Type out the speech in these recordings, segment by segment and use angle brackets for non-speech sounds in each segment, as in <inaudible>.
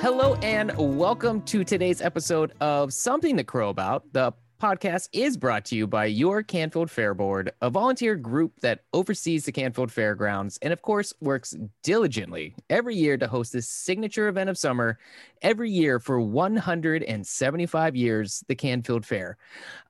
Hello and welcome to today's episode of Something to Crow About. The podcast is brought to you by your Canfield Fair Board, a volunteer group that oversees the Canfield Fairgrounds and, of course, works diligently every year to host this signature event of summer every year for 175 years, the Canfield Fair.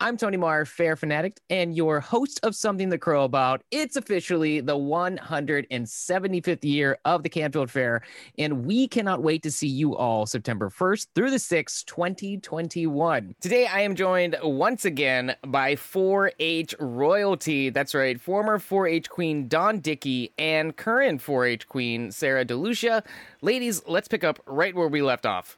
I'm Tony Marr, fair fanatic, and your host of Something to Crow About. It's officially the 175th year of the Canfield Fair, and we cannot wait to see you all September 1st through the 6th, 2021. Today, I am joined once again by 4 H royalty. That's right, former 4 H queen Dawn Dickey and current 4 H queen Sarah DeLucia. Ladies, let's pick up right where we left off.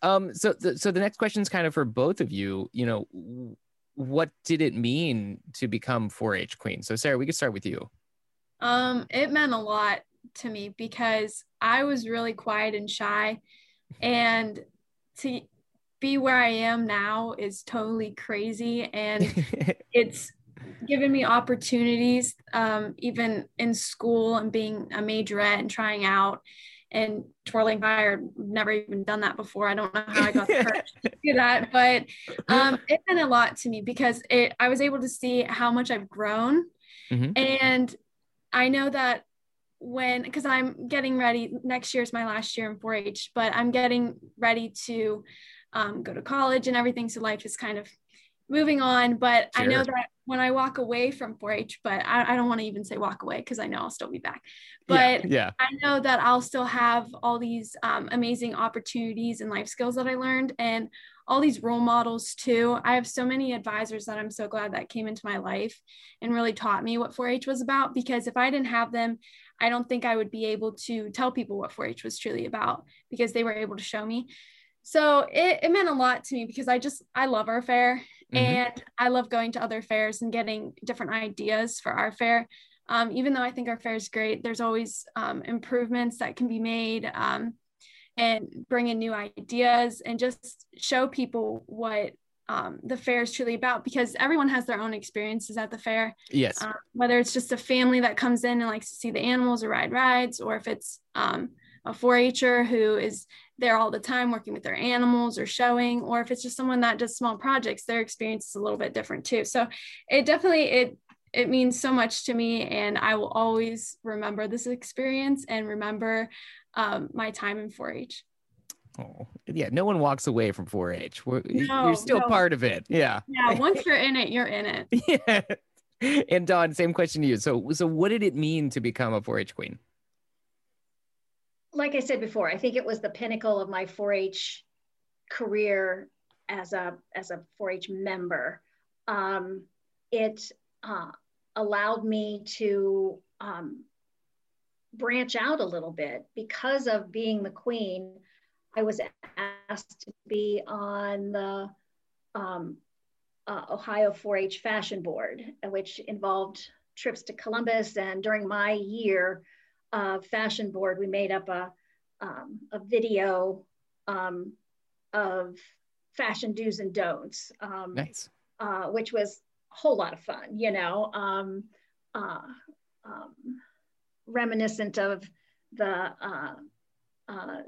Um, so, th- so the next question is kind of for both of you. You know, what did it mean to become 4-H queen? So Sarah, we could start with you. Um, it meant a lot to me because I was really quiet and shy and to be where I am now is totally crazy and <laughs> it's given me opportunities um, even in school and being a majorette and trying out and twirling fire. Never even done that before. I don't know how I got the courage to <laughs> do that, but um, it meant a lot to me because it. I was able to see how much I've grown, mm-hmm. and I know that when because I'm getting ready. Next year is my last year in 4-H, but I'm getting ready to um, go to college and everything. So life is kind of moving on. But sure. I know that when I walk away from 4-H, but I, I don't want to even say walk away because I know I'll still be back. But yeah, yeah, I know that I'll still have all these um, amazing opportunities and life skills that I learned and all these role models too. I have so many advisors that I'm so glad that came into my life and really taught me what 4-H was about because if I didn't have them, I don't think I would be able to tell people what 4-H was truly about because they were able to show me. So it, it meant a lot to me because I just I love our fair mm-hmm. and I love going to other fairs and getting different ideas for our fair. Um, even though I think our fair is great, there's always um, improvements that can be made um, and bring in new ideas and just show people what um, the fair is truly about because everyone has their own experiences at the fair. Yes. Uh, whether it's just a family that comes in and likes to see the animals or ride rides, or if it's um, a 4-H'er who is there all the time working with their animals or showing, or if it's just someone that does small projects, their experience is a little bit different too. So it definitely it it means so much to me and i will always remember this experience and remember um, my time in 4-h oh yeah no one walks away from 4-h no, you're still no. part of it yeah. Yeah once you're in it you're in it. <laughs> Yeah. And Dawn, same question to you. So so what did it mean to become a 4-h queen like i said before i think it was the pinnacle of my 4-h career as a as a 4-h member um, it uh, allowed me to um, branch out a little bit because of being the queen. I was asked to be on the um, uh, Ohio 4 H Fashion Board, which involved trips to Columbus. And during my year of Fashion Board, we made up a, um, a video um, of fashion do's and don'ts. Um, nice. Uh, which was a whole lot of fun, you know, um, uh, um, reminiscent of the uh, uh,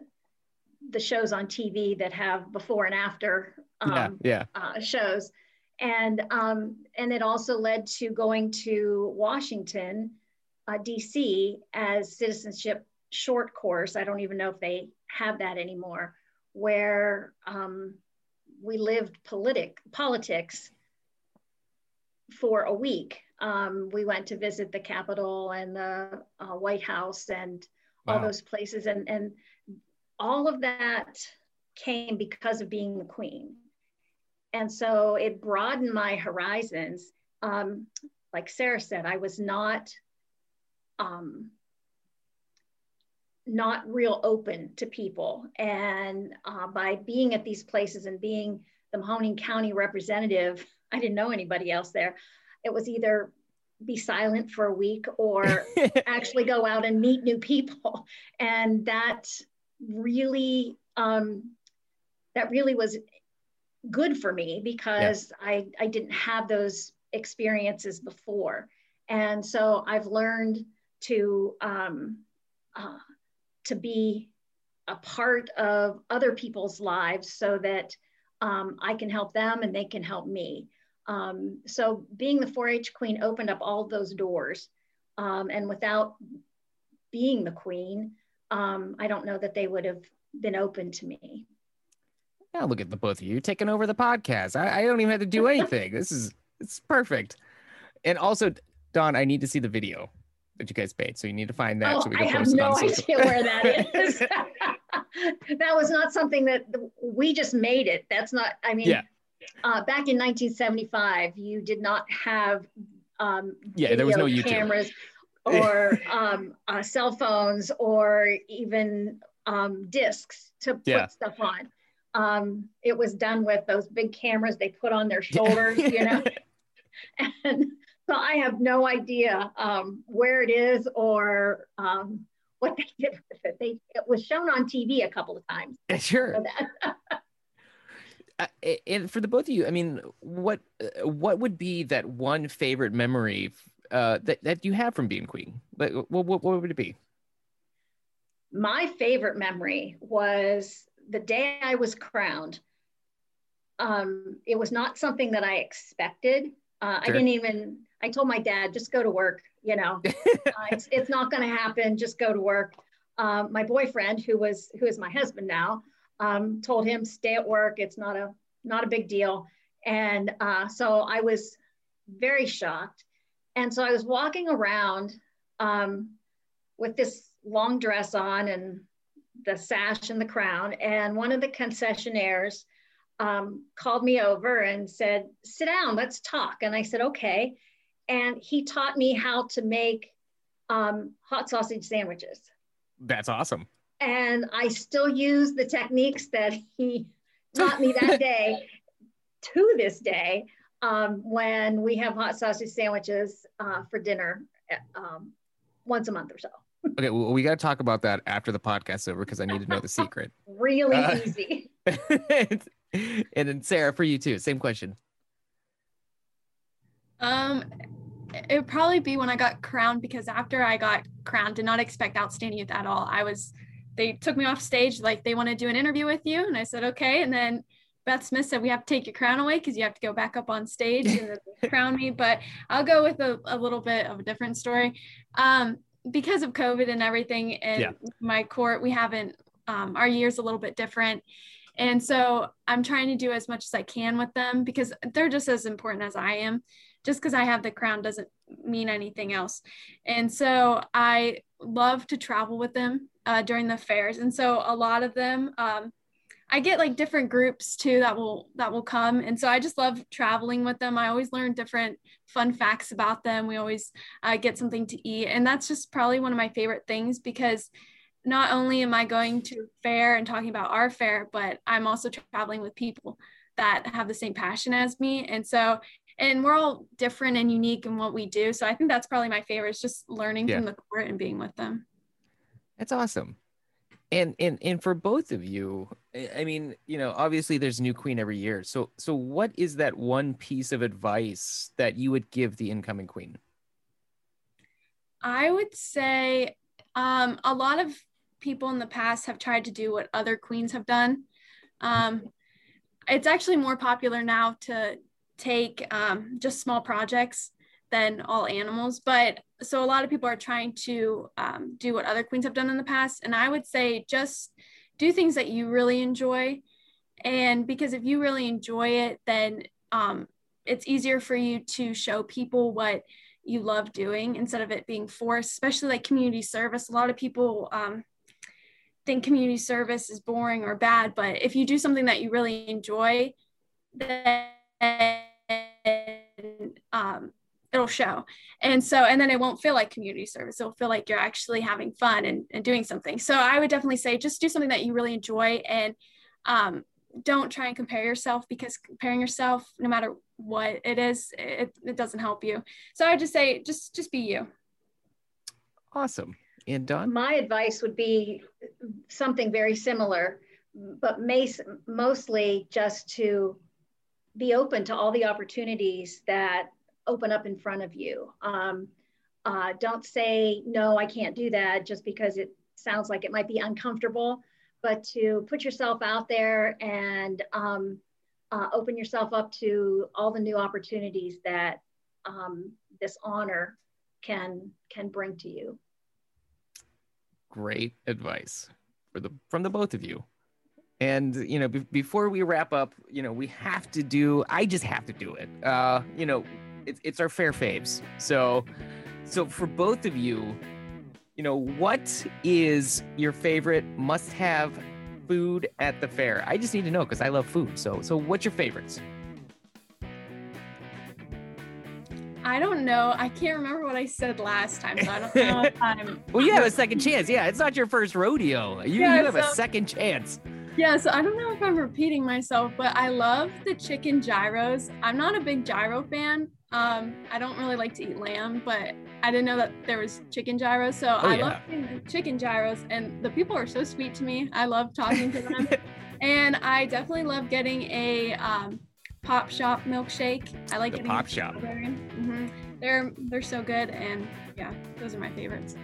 the shows on TV that have before and after um, yeah, yeah. Uh, shows, and um, and it also led to going to Washington, uh, D.C. as citizenship short course. I don't even know if they have that anymore, where um, we lived politic politics for a week. Um, we went to visit the Capitol and the uh, White House and wow. all those places, and and all of that came because of being the queen, and so it broadened my horizons. Um, like Sarah said, I was not um, not real open to people, and uh, by being at these places and being the Mahoning County representative <laughs> I didn't know anybody else there. It was either be silent for a week or <laughs> actually go out and meet new people. And that really, um, that really was good for me because yeah. I, I didn't have those experiences before. And so I've learned to, um, uh, to be a part of other people's lives so that um, I can help them and they can help me. Um, so being the 4-H queen opened up all those doors. Um, and without being the queen, um, I don't know that they would have been open to me. Yeah, look at the both of you taking over the podcast. I, I don't even have to do anything. this is it's perfect. And also, Dawn, I need to see the video that you guys made. So you need to find that oh, so we can I post have it no idea where that <laughs> is. <laughs> that was not something that we just made it. That's not, I mean, yeah. uh, back in 1975, you did not have um, yeah, there was no YouTube. cameras <laughs> or um, uh, cell phones or even um, discs to put yeah. stuff on. Um, it was done with those big cameras they put on their shoulders, you know. and so I have no idea um, where it is or um, what they did with it. They it was shown on TV a couple of times. Sure. <laughs> uh, and for the both of you, I mean, what uh, what would be that one favorite memory uh, that that you have from being queen? Like, what, what what would it be? My favorite memory was the day I was crowned. Um, it was not something that I expected. Uh, sure. I didn't even I told my dad, just go to work. You know, <laughs> uh, it's, it's not going to happen. Just go to work. Um, my boyfriend, who was who is my husband now, um, told him stay at work. It's not a not a big deal. And uh, so I was very shocked. And so I was walking around um, with this long dress on and the sash and the crown. And one of the concessionaires um, called me over and said, Sit down, let's talk. And I said, Okay and he taught me how to make um, hot sausage sandwiches. That's awesome. And I still use the techniques that he taught me that <laughs> day to this day um, when we have hot sausage sandwiches uh, for dinner um, once a month or so. Okay, well, we got to talk about that after the podcast over because I need to know the secret. <laughs> really uh, easy. <laughs> and then Sarah, for you too, same question. Um, it would probably be when I got crowned because after I got crowned, did not expect outstanding youth at all. I was, they took me off stage like they want to do an interview with you, and I said okay. And then Beth Smith said we have to take your crown away because you have to go back up on stage and <laughs> crown me. But I'll go with a, a, little bit of a different story. Um, because of COVID and everything, and yeah. my court, we haven't. Um, our year's a little bit different. And so I'm trying to do as much as I can with them because they're just as important as I am just because I have the crown doesn't mean anything else. And so I love to travel with them uh, during the fairs. And so a lot of them, um, I get like different groups too that will that will come, and so I just love traveling with them. I always learn different fun facts about them. We always uh, get something to eat, and that's just probably one of my favorite things because not only am I going to fair and talking about our fair, but I'm also traveling with people that have the same passion as me, and so and we're all different and unique in what we do. So I think that's probably my favorite is just learning yeah. from the court and being with them. That's awesome. And and and for both of you, I mean, you know, obviously there's a new queen every year. So so what is that one piece of advice that you would give the incoming queen? I would say um, a lot of people in the past have tried to do what other queens have done. Um, it's actually more popular now to take um, just small projects than all animals. But so a lot of people are trying to um, do what other queens have done in the past. And I would say just do things that you really enjoy. And because if you really enjoy it, then um, it's easier for you to show people what you love doing instead of it being forced, especially like community service. A lot of people um, think community service is boring or bad, but if you do something that you really enjoy, then um, it'll show. And so, and then it won't feel like community service. It'll feel like you're actually having fun and, and doing something. So I would definitely say just do something that you really enjoy and um, don't try and compare yourself because comparing yourself, no matter what it is, it, it doesn't help you. So I would just say, just, just be you. Awesome. And Dawn? My advice would be something very similar, but may, mostly just to be open to all the opportunities that open up in front of you. Um, uh, don't say, no, I can't do that just because it sounds like it might be uncomfortable, but to put yourself out there and um, uh, open yourself up to all the new opportunities that um, this honor can can bring to you. Great advice for the from the both of you. And you know, be- before we wrap up, you know, we have to do. I just have to do it. Uh, you know, it's it's our fair faves. So, so for both of you, you know, what is your favorite must-have food at the fair? I just need to know because I love food. So, so what's your favorites? I don't know. I can't remember what I said last time, so I don't know <laughs> if I'm. Well, you have a <laughs> second chance. Yeah, it's not your first rodeo. You, Yeah, you have a second chance. Yeah, so I don't know if I'm repeating myself, but I love the chicken gyros. I'm not a big gyro fan. Um, I don't really like to eat lamb, but I didn't know that there was chicken gyros. So Oh, I yeah. love chicken gyros, and the people are so sweet to me. I love talking to them, <laughs> and I definitely love getting a um, pop shop milkshake. I like The getting Pop Shop. hmm They're they're so good, and yeah, those are my favorites.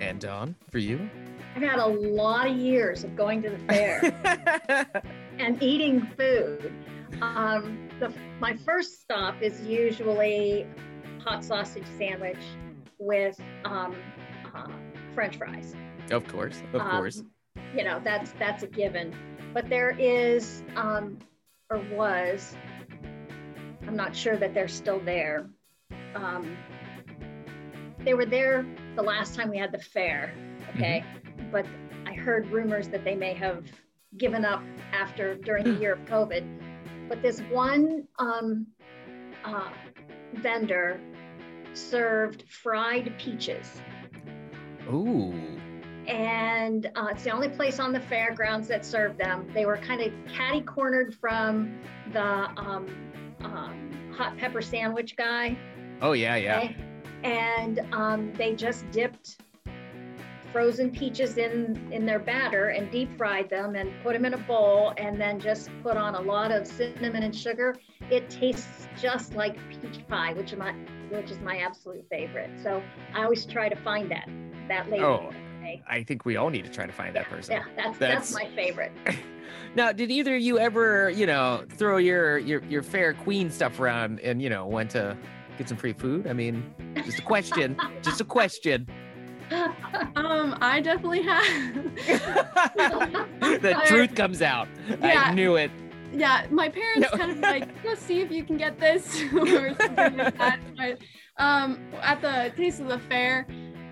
And Dawn, for you? I've had a lot of years of going to the fair <laughs> and eating food. Um, the, my first stop is usually hot sausage sandwich with um, uh, French fries. of course, of Um, course. You know that's that's a given. But there is um, or was. I'm not sure that they're still there. Um, they were there the last time we had the fair. Okay, but I heard rumors that they may have given up after during the year of COVID. But this one um, uh, vendor served fried peaches Ooh. and uh, it's the only place on the fairgrounds that served them. They were kind of catty cornered from the um, um, hot pepper sandwich guy. Oh yeah, yeah. okay? And um, they just dipped frozen peaches in in their batter and deep fried them and put them in a bowl and then just put on a lot of cinnamon and sugar. It tastes just like peach pie, which is my which is my absolute favorite. So I always try to find that that lady. Oh. I think we all need to try to find that person. Yeah, that's, That's- that's my favorite. <laughs> Now, did either of you ever, you know, throw your your your fair queen stuff around and you know went to get some free food? I mean, just a question. just a question. <laughs> <laughs> Um, I definitely have. the <laughs> truth comes out. I knew it. yeah, my parents No. kind of like, <laughs> go see if you can get this or something like that. But um, at the Taste of the Fair,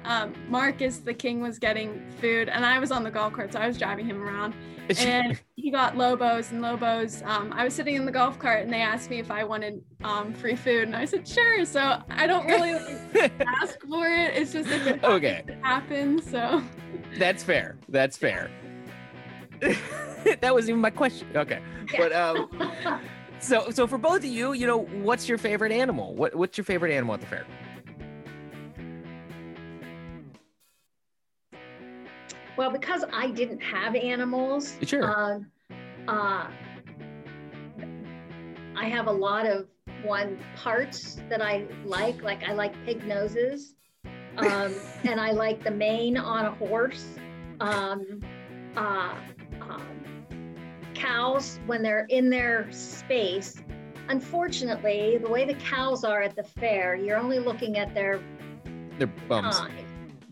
um, Marcus, the king, was getting food, and I was on the golf cart, so I was driving him around. <laughs> And he got Lobos and Lobos. Um, I was sitting in the golf cart, and they asked me if I wanted um, free food, and I said sure. So I don't really like, <laughs> ask for it. It's just if it happens, Okay. it happens. So That's fair. That's fair. <laughs> that wasn't even my question. Okay. But um so so for both of you, you know, what's your favorite animal? What what's your favorite animal at the fair? Well, because I didn't have animals, Sure. um, uh, I have a lot of one parts that I like. Like I like pig noses, um, <laughs> and I like the mane on a horse. Um, uh, um, cows when they're in their space. Unfortunately, the way the cows are at the fair, you're only looking at their They're bums. time.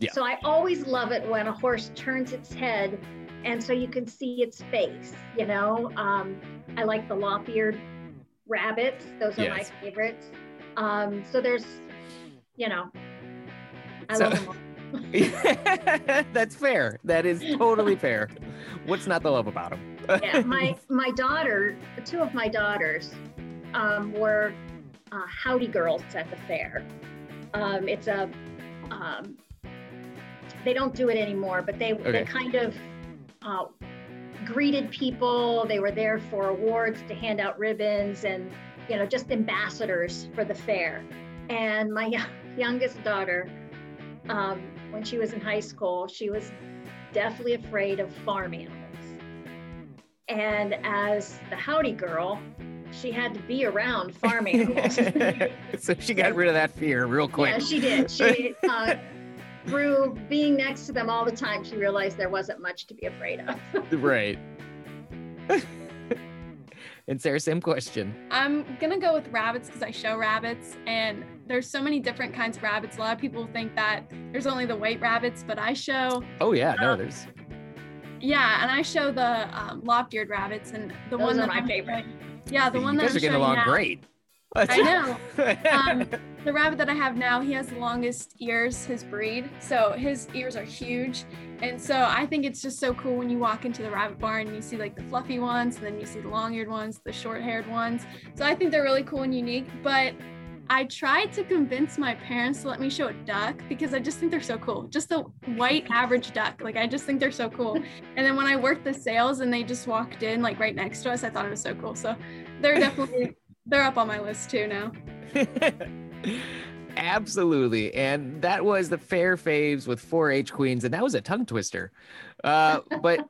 Yeah. So I always love it when a horse turns its head and so you can see its face, you know. Um, I like the lop-eared rabbits. Those are my favorites. Um, so there's, you know, I So- love them all. <laughs> That's fair. That is totally fair. What's not to love about them? yeah, my <laughs> my daughter, two of my daughters, um, were uh, howdy girls at the fair. Um, it's a, um, they don't do it anymore, but they Okay. they kind of uh, greeted people. They were there for awards to hand out ribbons and you know just ambassadors for the fair. And my <laughs> youngest daughter, um, when she was in high school, she was deathly afraid of farm animals. And as the howdy girl, she had to be around farm <laughs> animals. so she got rid of that fear real quick. yeah, she did. She, <laughs> uh, through being next to them all the time, she realized there wasn't much to be afraid of. <laughs> right. and Sarah, same question. I'm gonna go with rabbits because I show rabbits, and there's so many different kinds of rabbits. A lot of people think that there's only the white rabbits, but I show. Oh yeah, no, there's. Yeah, and I show the um, lop-eared rabbits, and the Those one are that my I'm favorite. showing- yeah, the one you that guys I'm are getting along now- great. I know. <laughs> Um, the rabbit that I have now, he has the longest ears, his breed. So his ears are huge. And so I think it's just so cool when you walk into the rabbit barn and you see like the fluffy ones, and then you see the long eared ones, the short haired ones. So I think they're really cool and unique. But I tried to convince my parents to let me show a duck because I just think they're so cool. Just a white average duck. Like I just think they're so cool. <laughs> And then when I worked the sales and they just walked in like right next to us, I thought it was so cool. So they're definitely <laughs> they're up on my list too now. <laughs> Absolutely. And that was the fair faves with 4-H queens, and that was a tongue twister. Uh, but,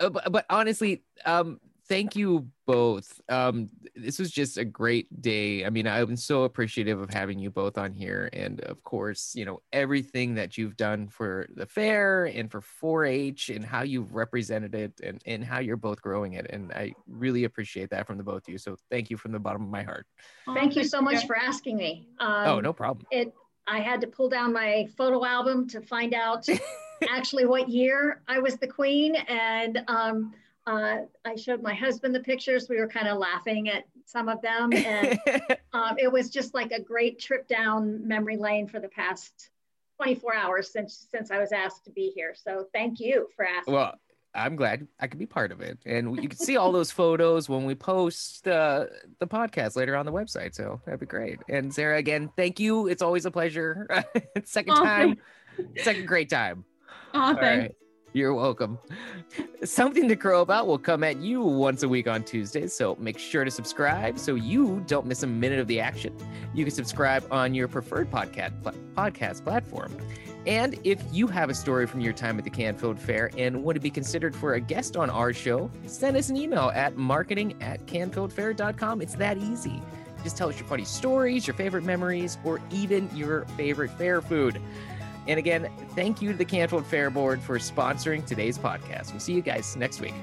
uh, but but honestly, um, thank you both. Um, this was just a great day. I mean, I'm so appreciative of having you both on here, and of course, you know everything that you've done for the fair and for 4-H and how you've represented it and and how you're both growing it. And I really appreciate that from the both of you. So thank you from the bottom of my heart. Oh, Thank you so much for asking me. Um, oh, no problem. It. I had to pull down my photo album to find out <laughs> actually what year I was the queen, and um, uh, I showed my husband the pictures. We were kind of laughing at some of them, and <laughs> um, it was just like a great trip down memory lane for the past 24 hours since since I was asked to be here. So thank you for asking. Well, I'm glad I could be part of it, and you can see all those photos when we post uh, the podcast later on the website. So that'd be great. And Sarah, again, thank you. It's always a pleasure. <laughs> second time, second great time. Oh, All thanks. right. You're welcome. Something to crow about will come at you once a week on Tuesdays, so make sure to subscribe so you don't miss a minute of the action. You can subscribe on your preferred podcast pl- podcast platform. And if you have a story from your time at the Canfield Fair and want to be considered for a guest on our show, send us an email at marketing at canfieldfair.com. It's that easy. Just tell us your funny stories, your favorite memories, or even your favorite fair food. And again, thank you to the Canfield Fair Board for sponsoring today's podcast. We'll see you guys next week.